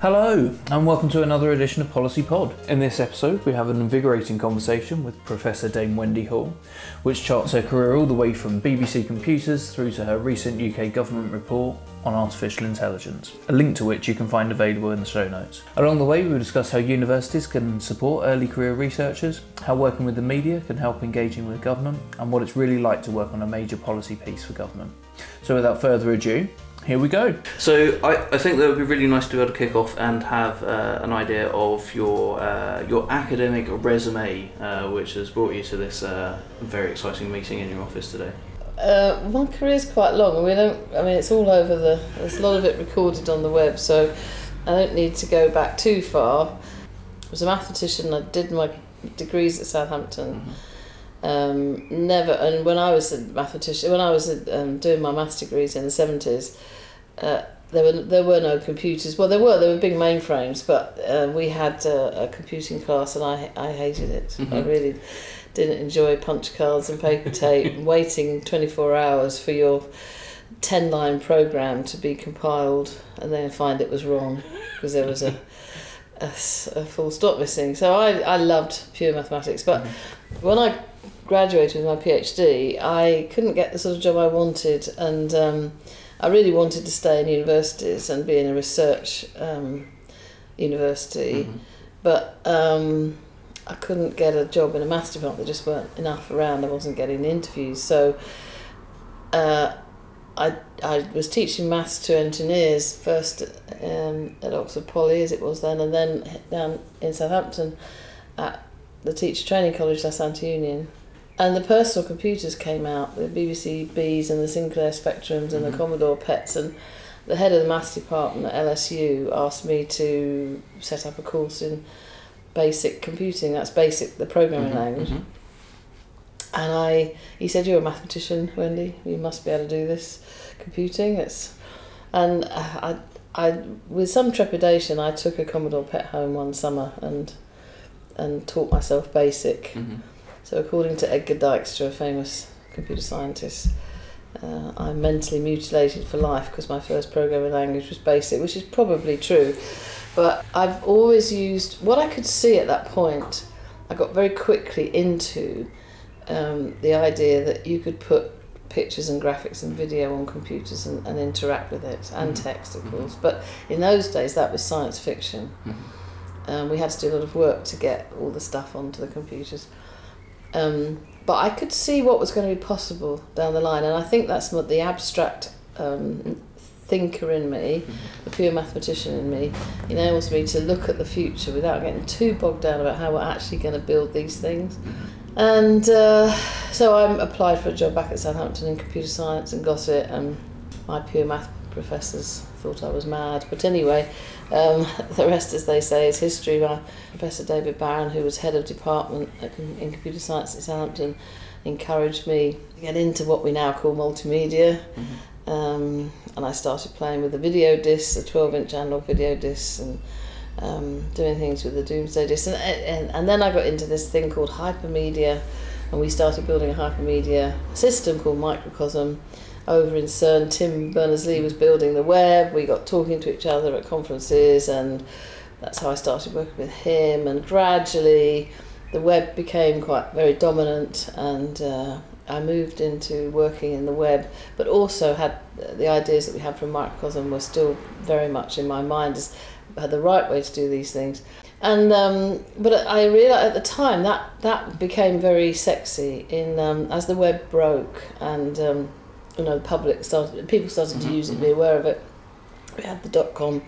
Hello, and welcome to another edition of Policy Pod. In this episode, we have an invigorating conversation with Professor Dame Wendy Hall, which charts her career all the way from BBC Computers through to her recent UK government report on artificial intelligence, a link to which you can find available in the show notes. Along the way, we will discuss how universities can support early career researchers, how working with the media can help engaging with government, and what it's really like to work on a major policy piece for government. So, without further ado, here we go. So I, I think that would be really nice to be able to kick off and have uh, an idea of your uh, your academic resume, uh, which has brought you to this uh, very exciting meeting in your office today. Uh, my is quite long, and we don't. I mean, it's all over the. There's a lot of it recorded on the web, so I don't need to go back too far. I was a mathematician. I did my degrees at Southampton. Um, never, and when I was a mathematician, when I was um, doing my maths degrees in the seventies, uh, there were there were no computers. Well, there were there were big mainframes, but uh, we had uh, a computing class, and I I hated it. I Mhm. really didn't enjoy punch cards and paper tape, and waiting twenty four hours for your ten line program to be compiled, and then find it was wrong because there was a a full stop missing. So I I loved pure mathematics, but when I graduated with my PhD, I couldn't get the sort of job I wanted, and um, I really wanted to stay in universities and be in a research um, university, Mhm. but um, I couldn't get a job in a maths department. There just weren't enough around. I wasn't getting interviews, so uh, I I was teaching maths to engineers first um, at Oxford Poly as it was then, and then down in Southampton at the Teacher Training College, La Sainte Union. And the personal computers came out, the BBC Bs and the Sinclair Spectrums and Mhm. the Commodore PETs. And the head of the maths department at LSU asked me to set up a course in basic computing. That's basic, the programming Mhm, language. mhm. And I, he said, "You're a mathematician, Wendy. You must be able to do this computing." It's, and I, I, with some trepidation, I took a Commodore PET home one summer and, and taught myself basic. Mhm. So, according to Edsger Dijkstra, a famous computer scientist, uh, I'm mentally mutilated for life because my first programming language was BASIC, which is probably true. But I've always used what I could see at that point. I got very quickly into um, the idea that you could put pictures and graphics and video on computers and, and interact with it, and Mhm. text, of Mhm. course. But in those days, that was science fiction. Mhm. Um, we had to do a lot of work to get all the stuff onto the computers. Um, but I could see what was going to be possible down the line, and I think that's what the abstract um, thinker in me, the pure mathematician in me, enables me to look at the future without getting too bogged down about how we're actually going to build these things. And uh, so I applied for a job back at Southampton in computer science and got it, and my pure math professors thought I was mad. But anyway, um, the rest, as they say, is history. My Professor David Barron, who was head of department in computer science at Southampton, encouraged me to get into what we now call multimedia. Mhm. Um, and I started playing with the video discs, the 12 inch analog video discs, and um, doing things with the Domesday discs. And, and, and then I got into this thing called hypermedia, and we started building a hypermedia system called Microcosm over in CERN. Tim Berners Lee was building the web. We got talking to each other at conferences, and that's how I started working with him. And gradually, the web became quite very dominant, and uh, I moved into working in the web, but also had the ideas that we had from Microcosm were still very much in my mind as the right way to do these things. And um, but I realized at the time that that became very sexy in um, as the web broke and um, you know the public started people started to Mhm, use it, mhm. be aware of it. We had the dot com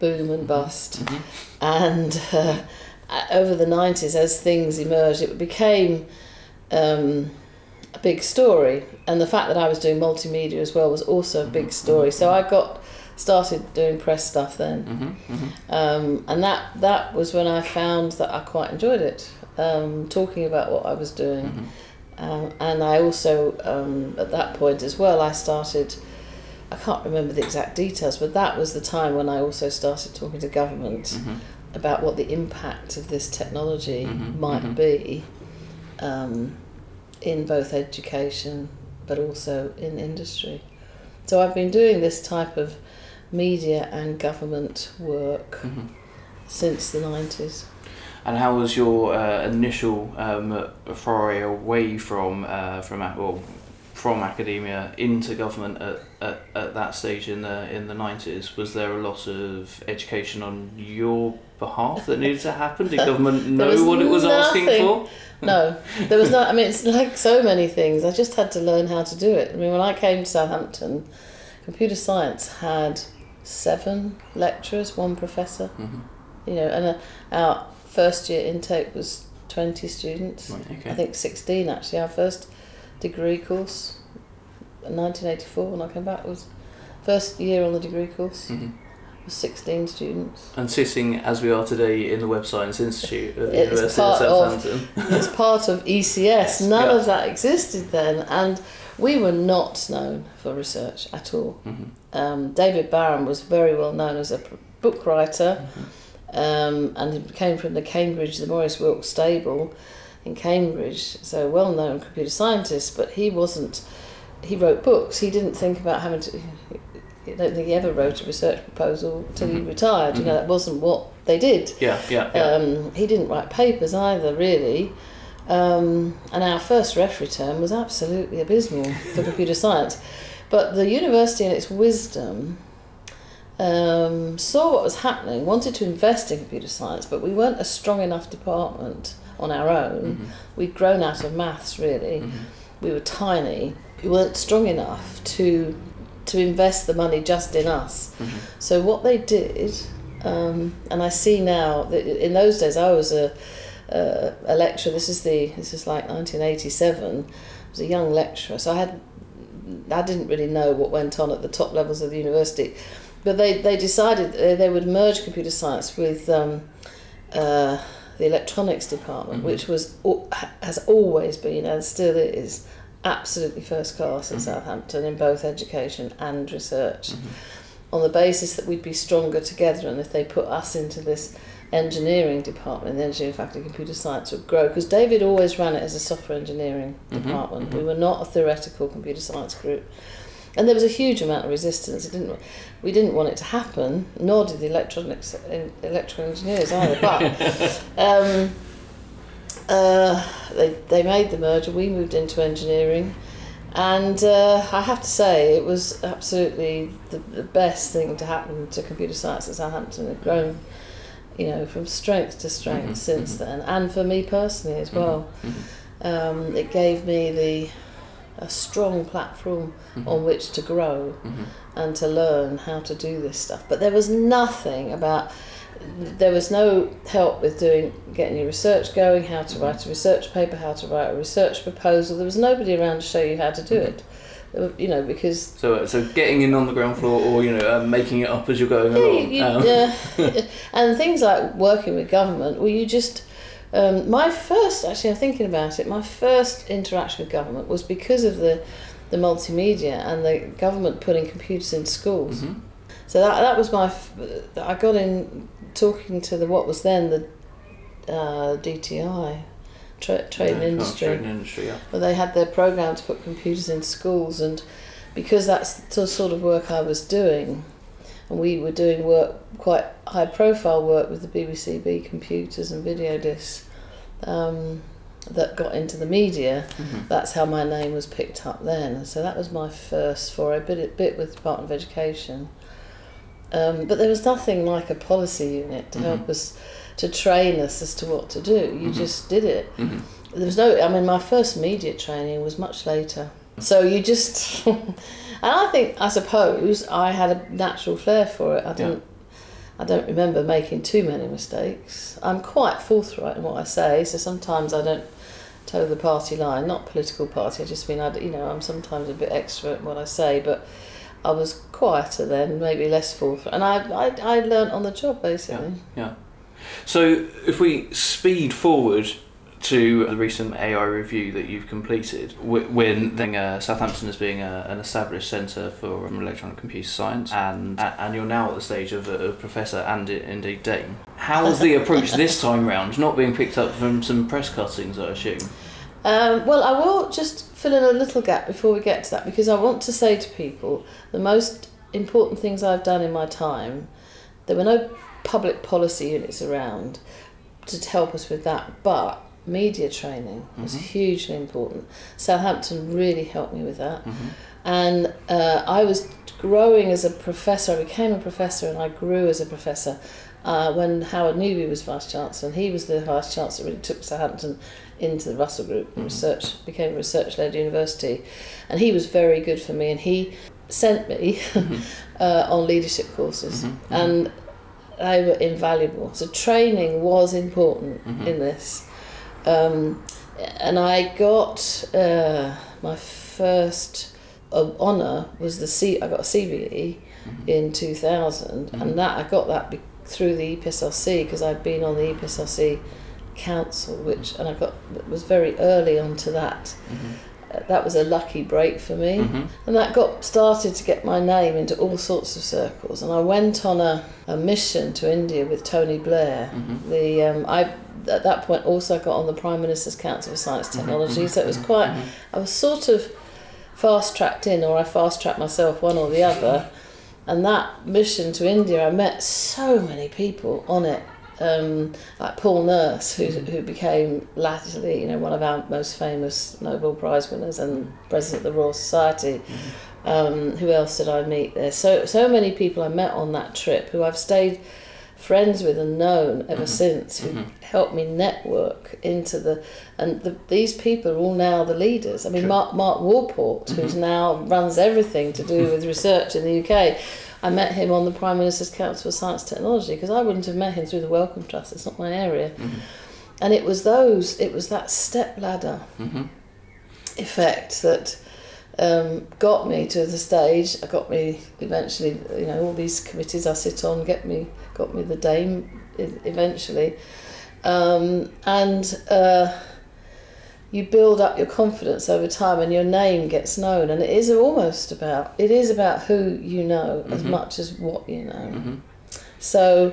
boom and bust Mhm. and uh, over the 90s as things emerged it became um, a big story and the fact that i was doing multimedia as well was also a big Mhm, story so i got started doing press stuff then Mhm. Mhm. um, and that that was when i found that i quite enjoyed it um, talking about what i was doing Mhm. Um, and I also, um, at that point as well, I started, I can't remember the exact details, but that was the time when I also started talking to government Mhm. about what the impact of this technology Mhm, might mhm. be um, in both education but also in industry. So I've been doing this type of media and government work hmm since the 90s. And how was your uh, initial um, foray away from uh, from well, from academia into government at, at, at that stage in the in the nineties? Was there a lot of education on your behalf that needed to happen? Did government know what it was asking nothing. for? No, there was no. I mean, it's like so many things. I just had to learn how to do it. I mean, when I came to Southampton, computer science had seven lecturers, one professor. Mhm. You know, and uh, our first year intake was twenty students. Right, okay. I think sixteen actually. Our first degree course, in nineteen eighty four, when I came back, was first year on the degree course Mhm. was sixteen students. And sitting as we are today in the Web Science Institute at the It's University of part of- Southampton. it's part of ECS. None Yeah. of that existed then, and we were not known for research at all. Mhm. Um, David Barron was very well known as a book writer, um, and he came from the Cambridge, the Maurice Wilkes Stable in Cambridge, so well known computer scientist, but he wasn't. He wrote books. He didn't think about having to. I don't think he ever wrote a research proposal until he Mhm. retired. You know, Mhm. that wasn't what they did. Yeah, yeah, yeah. Um, he didn't write papers either, really. Um, and our first referee term was absolutely abysmal for computer science. But the university, in its wisdom, um, saw what was happening, wanted to invest in computer science, but we weren't a strong enough department on our own. Mhm. We'd grown out of maths, really. Mhm. We were tiny. We weren't strong enough to to invest the money just in us. Mhm. So what they did, um, and I see now that in those days I was a, a, a lecturer. This is the this is like 1987. I was a young lecturer, so I had I didn't really know what went on at the top levels of the university, but they they decided they they would merge computer science with. Um, uh, the electronics department, Mhm. which was has always been and still is absolutely first class at Mhm. Southampton in both education and research Mhm. on the basis that we'd be stronger together and if they put us into this engineering department, the engineering faculty, computer science would grow. Because David always ran it as a software engineering Mhm, department. mhm. We were not a theoretical computer science group. And there was a huge amount of resistance. It didn't, we didn't want it to happen, nor did the electronics, electrical engineers either. But um, uh, they, they made the merger, we moved into engineering. And uh, I have to say, it was absolutely the, the best thing to happen to computer science at Southampton. It had grown, you know, from strength to strength Mhm, since mhm. then, and for me personally as well. Mhm. Um, it gave me the a strong platform Mhm. on which to grow Mhm. and to learn how to do this stuff. But there was nothing about there was no help with doing getting your research going, how to write a research paper, how to write a research proposal. There was nobody around to show you how to do it. There were- You know, because So, so getting in on the ground floor, or you know, uh, making it up as you're going yeah, along. you, um, yeah. and things like working with government, well, you just. Um, my first, actually, I'm thinking about it. My first interaction with government was because of the, the multimedia and the government putting computers in schools. mhm. So that that was my. f- I got in talking to the what was then the uh, DTI, tra- trade Yeah, industry, Trade and industry, yeah. where they had their program to put computers in schools, and because that's the sort of work I was doing, and we were doing work quite high profile work with the BBCB computers and video discs. Um, that got into the media, Mhm. that's how my name was picked up then. So that was my first foray, a bit, bit with Department of Education. Um, but there was nothing like a policy unit to help Mhm. us, to train us as to what to do. You Mhm. just did it. Mhm. There was no, I mean, my first media training was much later. So you just, and I think, I suppose, I had a natural flair for it. I don't, I don't remember making too many mistakes. I'm quite forthright in what I say, so sometimes I don't toe the party line. Not political party. I just mean I, you know, I'm sometimes a bit extra in what I say, but I was quieter then, maybe less forthright, and I, I, I learnt on the job basically. Yeah. So, if we speed forward to the recent AI review that you've completed, when then uh, Southampton is being a, an established centre for um, electronic computer science, and and you're now at the stage of a, professor and indeed Dame. How was the approach this time round? Not being picked up from some press cuttings, I assume. Um, well, I will just fill in a little gap before we get to that because I want to say to people the most important things I've done in my time. There were no public policy units around to help us with that, but media training was Mhm. hugely important. Southampton really helped me with that. Mhm. And uh, I was growing as a professor. I became a professor and I grew as a professor uh, when Howard Newby was Vice Chancellor. And he was the Vice Chancellor that really took Southampton into the Russell Group and Mhm. research, became a research led university. And he was very good for me and he sent me Mhm. uh, on leadership courses. Mhm. And they were invaluable. So training was important in this. Um, and I got uh, my first uh, honour was the C. I got a CBE Mhm. in 2000, Mhm. and that I got that be- through the EPSRC because I'd been on the EPSRC council, which and I got was very early onto that. Mhm. Uh, that was a lucky break for me. Mhm. And that got started to get my name into all sorts of circles. And I went on a, a mission to India with Tony Blair. Mhm. The um, I at that point also got on the Prime Minister's Council for Science and Technology. Mhm. So it was quite Mhm. I was sort of fast tracked in, or I fast tracked myself, one or the other. And that mission to India, I met so many people on it. Um, like Paul Nurse, who, who became latterly, you know, one of our most famous Nobel Prize winners and president of the Royal Society. Um, who else did I meet there? So so many people I met on that trip who I've stayed friends with and known ever Mhm. since, who Mhm. helped me network into the and the, these people are all now the leaders. I mean, Sure. Mark Mark Walport, who's Mhm. now runs everything to do with research in the UK. I met him on the Prime Minister's Council for Science and Technology because I wouldn't have met him through the Wellcome Trust. It's not my area. Mhm. And it was those, it was that step ladder Mhm. effect that um, got me to the stage. I got me eventually, you know, all these committees I sit on get me, got me the Dame eventually, um, and uh, you build up your confidence over time, and your name gets known. And it is almost about it is about who you know as Mhm. much as what you know. Mhm. So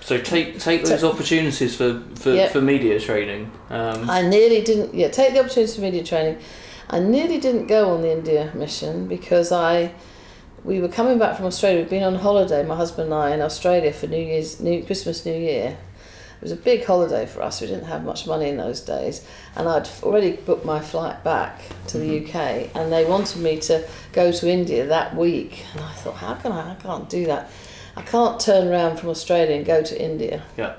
So take take those opportunities for for, Yep. for media training. Um, I nearly didn't. Yeah, take the opportunity for media training. I nearly didn't go on the India mission because I, we were coming back from Australia. We'd been on holiday, my husband and I, in Australia for New Year's, New Christmas, New Year. It was a big holiday for us. We didn't have much money in those days, and I'd already booked my flight back to the Mhm. UK, and they wanted me to go to India that week. And I thought, how can I? I can't do that. I can't turn around from Australia and go to India. Yeah.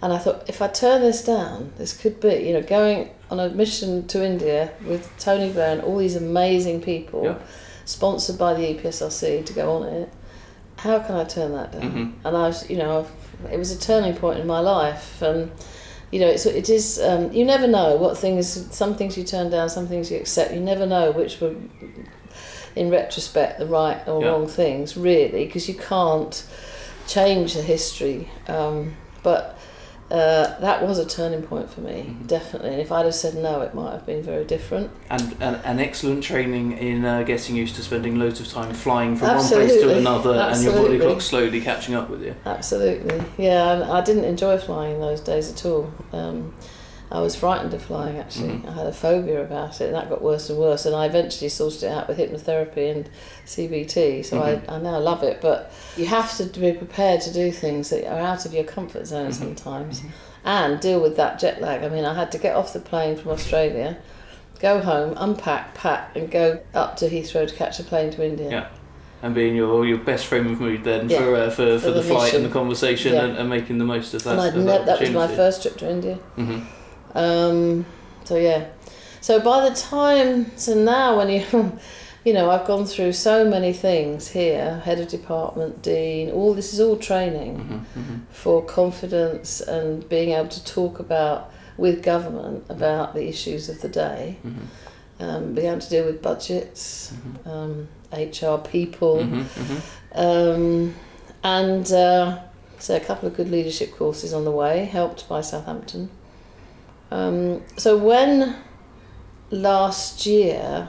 And I thought, if I turn this down, this could be, you know, going on a mission to India with Tony Blair and all these amazing people, Yeah. Sponsored by the E EPSRC to go on it. How can I turn that down? Mhm. And I was, you know, it was a turning point in my life, and you know, it's it is. Um, you never know what things. Some things you turn down, some things you accept. You never know which were, in retrospect, the right or Yeah. wrong things, really, because you can't change the history. Um, but uh, that was a turning point for me, Mhm. definitely. And if I'd have said no, it might have been very different. and, and an excellent training in uh, getting used to spending loads of time flying from one place to Absolutely. another, and your body Absolutely. clock slowly catching up with you. Absolutely, yeah. And I didn't enjoy flying those days at all. Um, I was frightened of flying. Actually, Mhm. I had a phobia about it, and that got worse and worse. And I eventually sorted it out with hypnotherapy and CBT. So Mhm. I, I now love it. But you have to be prepared to do things that are out of your comfort zone Mhm. sometimes, Mhm. and deal with that jet lag. I mean, I had to get off the plane from Australia. Go home, unpack, pack, and go up to Heathrow to catch a plane to India. Yeah. And being your your best frame of mood then Yeah. for, uh, for for For the, the flight and the conversation Yeah. and, and making the most of that. and I'd of ne- that was my first trip to India. Mhm. Um, so yeah, so by the time so now when you you know I've gone through so many things here, head of department, dean, all this is all training Mhm. Mhm. for confidence and being able to talk about with government about the issues of the day, Mhm. um, being able to deal with budgets, Mhm. um, HR people, Mhm. Mhm. um, and uh, so a couple of good leadership courses on the way, helped by Southampton. Um, so when last year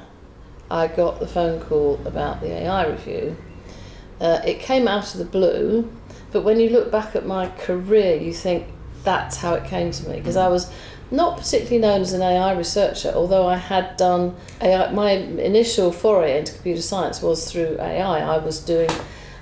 I got the phone call about the AI review, uh, it came out of the blue, but when you look back at my career, you think that's how it came to me because I was not particularly known as an AI researcher, although I had done AI. My initial foray into computer science was through AI. I was doing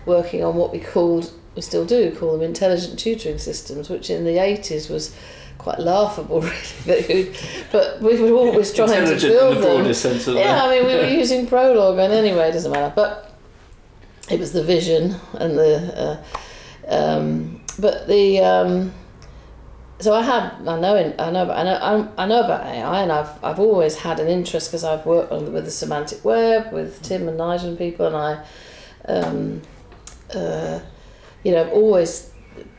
working on what we called, we still do call them intelligent tutoring systems, which in the 80s was quite laughable, really. But we were always trying to build in the them. sense of Yeah, I mean, we were using Prolog, and anyway, it doesn't matter. But it was the vision and the. Uh, um, but the. Um, so I have, I know, I know, I know, I know about AI, and I've, I've always had an interest because I've worked on, with the semantic web with Tim and Nigel and people, and I, um, uh, you know, I've always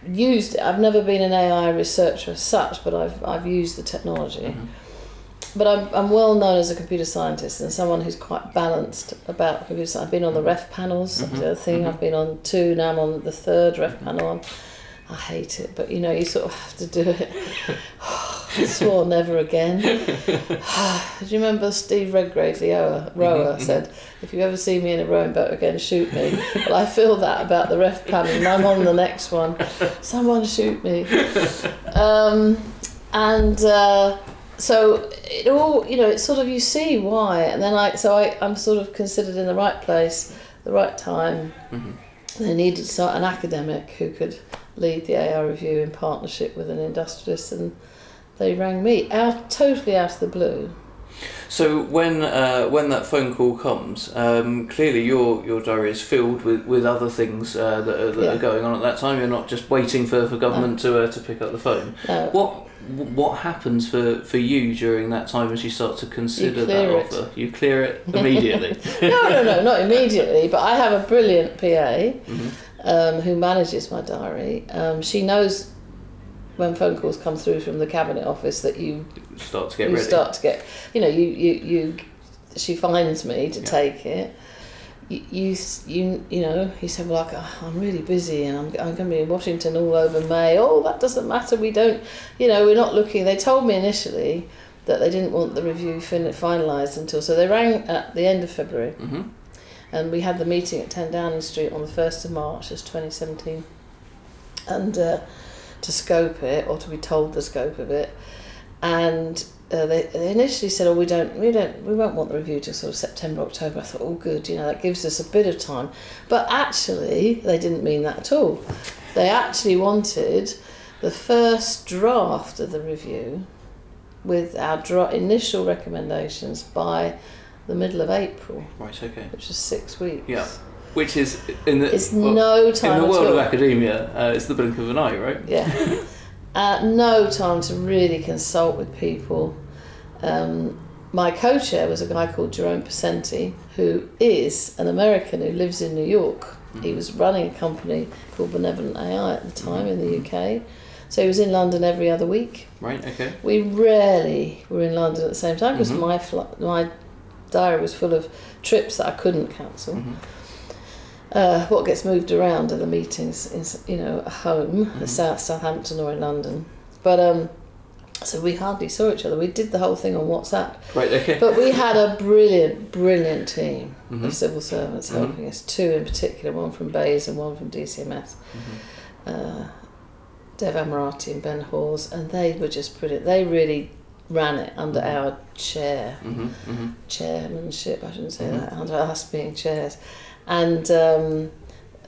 used it. I've never been an AI researcher as such, but I've, I've used the technology. Mm-hmm. But I'm, I'm well known as a computer scientist and someone who's quite balanced about computer science. I've been on the mm-hmm. ref panels, that's mm-hmm. the thing. I've been on two, now I'm on the third ref panel. I'm, I hate it, but you know, you sort of have to do it. I swore never again. do you remember Steve Redgrave, the rower, rower said, if you ever see me in a rowing boat again, shoot me. Well, I feel that about the ref panel, and I'm on the next one. Someone shoot me. Um, and uh, so it all, you know, it's sort of you see why, and then I, so I, I'm sort of considered in the right place, the right time. They needed an academic who could lead the AI review in partnership with an industrialist, and they rang me out totally out of the blue. So when uh, when that phone call comes, um, clearly your your diary is filled with, with other things uh, that, are, that Yeah. are going on at that time. You're not just waiting for, for government to uh, to pick up the phone. No. What what happens for, for you during that time as you start to consider that it. offer? You clear it immediately. no, no, no, not immediately. But I have a brilliant PA Mhm. Um, who manages my diary. Um, she knows when phone calls come through from the cabinet office that you Start to get you ready. start to get, you know, you you, you she finds me to Yeah. take it. You, you you you know he said well like "Oh, I'm really busy and I'm, I'm going to be in Washington all over May oh that doesn't matter we don't you know we're not looking they told me initially that they didn't want the review fin- finalised until so they rang at the end of February hmm and we had the meeting at 10 Downing Street on the 1st of March as 2017 and uh, to scope it or to be told the scope of it and uh, they, they initially said oh we don't we don't we won't want the review till sort of September October. I thought oh good you know that gives us a bit of time. But actually they didn't mean that at all. They actually wanted the first draft of the review with our dra- initial recommendations by the middle of April Right. Okay. which is six weeks. Yeah. Which is in the It's well, no in time the at world of academia. Uh, it's the blink of an eye, right? Yeah. uh, no time to really consult with people. Um, my co-chair was a guy called Jerome Pesenti, who is an American who lives in New York. He was running a company called Benevolent AI at the time in the UK. So he was in London every other week. Right. Okay. We rarely were in London at the same time because Mhm. my fl- my diary was full of trips that I couldn't cancel. Mhm. Uh, what gets moved around are the meetings, is you know, at home, Mhm. at South Southampton or in London. But um, so we hardly saw each other. We did the whole thing on WhatsApp. Right. Okay. But we had a brilliant, brilliant team Mhm. of civil servants Mhm. helping us. Two in particular, one from BEIS and one from DCMS. Mhm. Uh, Dev Amratia and Ben Hawes, and they were just brilliant. They really ran it under Mhm. our chair Mhm. Mhm. chairmanship, I shouldn't say Mhm. that, under us being chairs. And um,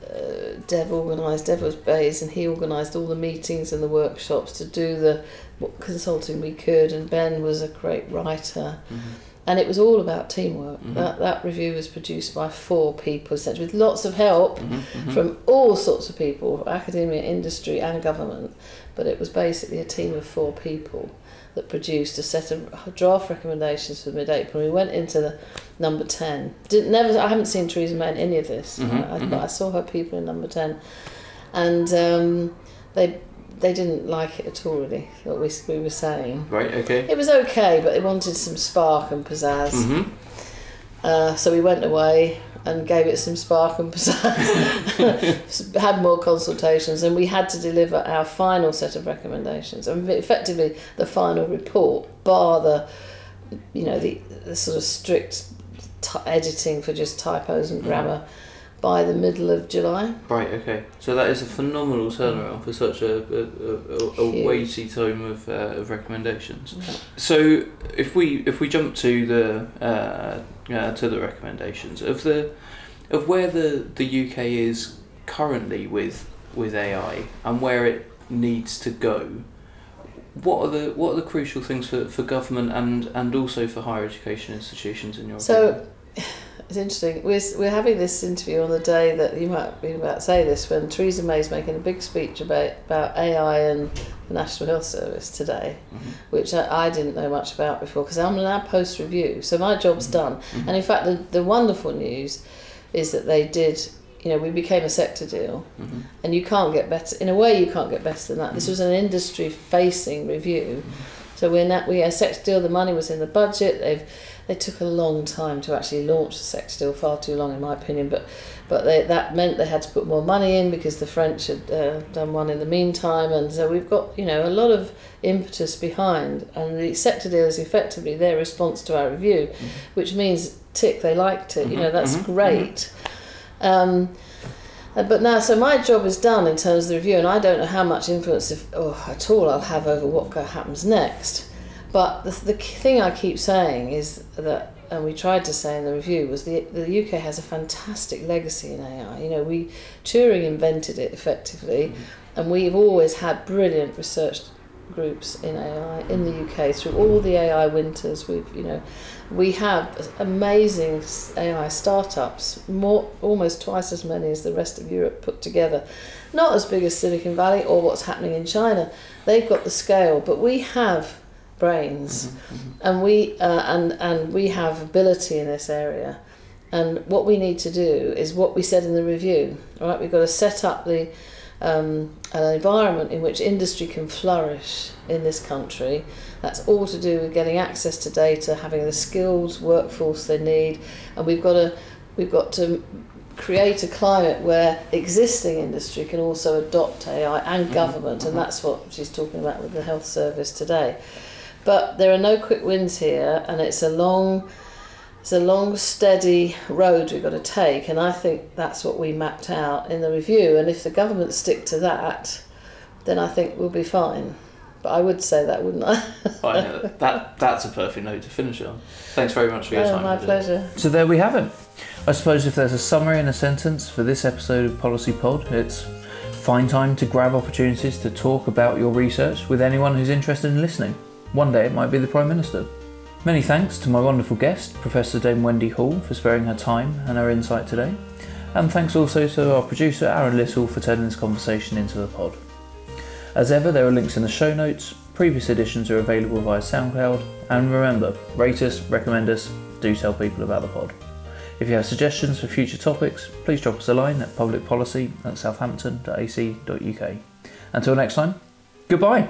uh, Dev organised, Dev was based, and he organised all the meetings and the workshops to do the what consulting we could. And Ben was a great writer. Mhm. And it was all about teamwork. Mhm. That, that review was produced by four people, essentially, with lots of help from all sorts of people academia, industry, and government. But it was basically a team of four people that produced a set of draft recommendations for mid April. We went into the number 10. Didn't, never, I haven't seen Theresa May in any of this, Mhm, I, mhm. but I saw her people in number 10. And um, they they didn't like it at all, really, what we, we were saying. Right. Okay. It was okay, but they wanted some spark and pizzazz. Mhm. Uh, so we went away and gave it some spark and pizzazz. had more consultations, and we had to deliver our final set of recommendations. And effectively, the final report, bar the, you know, the, the sort of strict t- editing for just typos and grammar, by the middle of July. Right. Okay. So that is a phenomenal turnaround for such a a, a, a weighty tome of, uh, of recommendations. So if we if we jump to the uh, uh, to the recommendations of the of where the the UK is currently with with AI and where it needs to go. What are the what are the crucial things for, for government and, and also for higher education institutions in your opinion? It's interesting. We're, we're having this interview on the day that you might be about to say this when Theresa May's making a big speech about, about AI and the National Health Service today, Mhm. which I, I didn't know much about before because I'm now post review, so my job's Mhm. done. Mhm. And in fact, the, the wonderful news is that they did. You know, we became a sector deal, Mhm. and you can't get better. In a way, you can't get better than that. This was an industry-facing review, so we're not, we a sector deal. The money was in the budget. They've they took a long time to actually launch the sector deal, far too long in my opinion. But but they, that meant they had to put more money in because the French had uh, done one in the meantime, and so we've got you know a lot of impetus behind, and the sector deal is effectively their response to our review, which means tick they liked it. You know that's mhm, great. Um, uh, but now, so my job is done in terms of the review, and I don't know how much influence, if or at all, I'll have over what happens next. But the, the thing I keep saying is that, and we tried to say in the review, was the the UK has a fantastic legacy in AI. You know, we Turing invented it effectively, and we've always had brilliant research groups in AI in the UK through all the AI winters. We've, you know, we have amazing AI startups, more almost twice as many as the rest of Europe put together. Not as big as Silicon Valley or what's happening in China. They've got the scale, but we have brains, and we uh, and and we have ability in this area. And what we need to do is what we said in the review. Right, we've got to set up the um, an environment in which industry can flourish in this country. That's all to do with getting access to data, having the skilled workforce they need, and we've got to we've got to create a climate where existing industry can also adopt AI and government, and that's what she's talking about with the health service today. But there are no quick wins here, and it's a long it's a long, steady road we've got to take, and I think that's what we mapped out in the review. And if the government stick to that, then I think we'll be fine. But I would say that, wouldn't I? I know that, that that's a perfect note to finish on. Thanks very much for your Oh, time. my Lydia. pleasure. So there we have it. I suppose if there's a summary in a sentence for this episode of Policy Pod, it's find time to grab opportunities to talk about your research with anyone who's interested in listening. One day it might be the Prime Minister. Many thanks to my wonderful guest, Professor Dame Wendy Hall, for sparing her time and her insight today. And thanks also to our producer, Aaron Little, for turning this conversation into the pod. As ever, there are links in the show notes. Previous editions are available via SoundCloud. And remember, rate us, recommend us, do tell people about the pod. If you have suggestions for future topics, please drop us a line at publicpolicy at southampton.ac.uk. Until next time, goodbye.